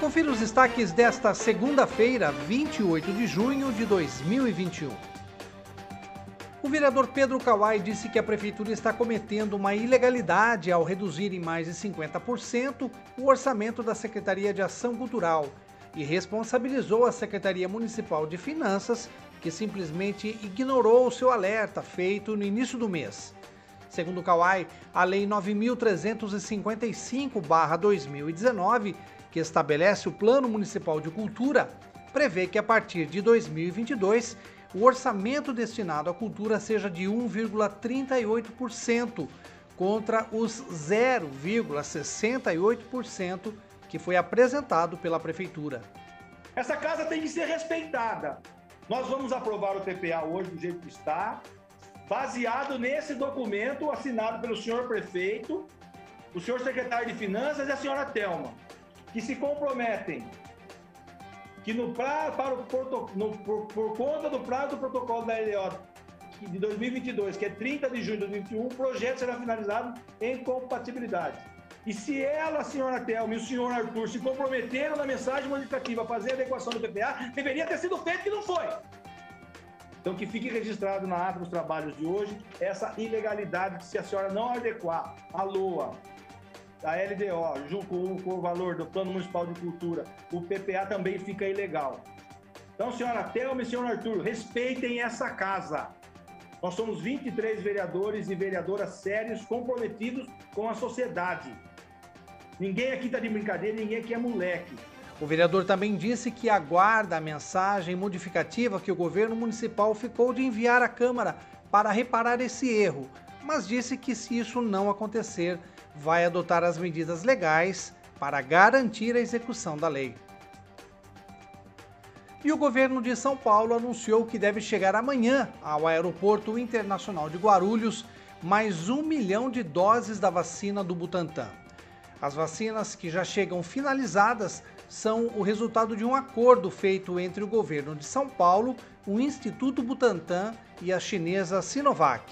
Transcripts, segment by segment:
Confira os destaques desta segunda-feira, 28 de junho de 2021. O vereador Pedro Kawai disse que a prefeitura está cometendo uma ilegalidade ao reduzir em mais de 50% o orçamento da Secretaria de Ação Cultural e responsabilizou a Secretaria Municipal de Finanças, que simplesmente ignorou o seu alerta feito no início do mês. Segundo Kawai, a Lei 9.355-2019, que estabelece o Plano Municipal de Cultura, prevê que a partir de 2022 o orçamento destinado à cultura seja de 1,38% contra os 0,68% que foi apresentado pela prefeitura. Essa casa tem que ser respeitada. Nós vamos aprovar o TPA hoje do jeito que está, baseado nesse documento assinado pelo senhor prefeito, o senhor secretário de Finanças e a senhora Telma, que se comprometem que no prazo, para o, no, por, por, conta do prazo do protocolo da LO de 2022, que é 30 de junho de 2021, o projeto será finalizado em compatibilidade. E se ela, a senhora Telma e o senhor Arthur se comprometeram na mensagem modificativa a fazer a adequação do PPA, deveria ter sido feito que não foi. Então, que fique registrado na ata dos trabalhos de hoje essa ilegalidade que se a senhora não adequar a LOA, a LDO, junto com o valor do Plano Municipal de Cultura, o PPA também fica ilegal. Então, senhora Thelma e senhor Arthur, respeitem essa casa. Nós somos 23 vereadores e vereadoras sérios, comprometidos com a sociedade. Ninguém aqui está de brincadeira, ninguém aqui é moleque. O vereador também disse que aguarda a mensagem modificativa que o governo municipal ficou de enviar à Câmara para reparar esse erro, mas disse que se isso não acontecer, vai adotar as medidas legais para garantir a execução da lei. E o governo de São Paulo anunciou que deve chegar amanhã ao Aeroporto Internacional de Guarulhos mais um milhão de doses da vacina do Butantan. As vacinas que já chegam finalizadas são o resultado de um acordo feito entre o governo de São Paulo, o Instituto Butantan e a chinesa Sinovac.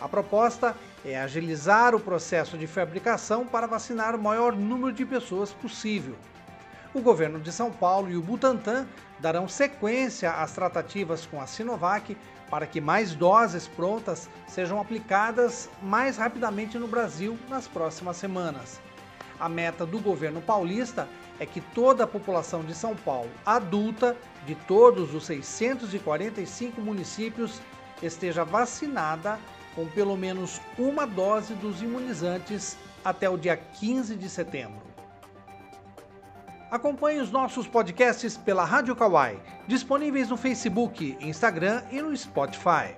A proposta é agilizar o processo de fabricação para vacinar o maior número de pessoas possível. O governo de São Paulo e o Butantan darão sequência às tratativas com a Sinovac para que mais doses prontas sejam aplicadas mais rapidamente no Brasil nas próximas semanas. A meta do governo paulista é que toda a população de São Paulo adulta de todos os 645 municípios esteja vacinada com pelo menos uma dose dos imunizantes até o dia 15 de setembro. Acompanhe os nossos podcasts pela Rádio Kawai, disponíveis no Facebook, Instagram e no Spotify.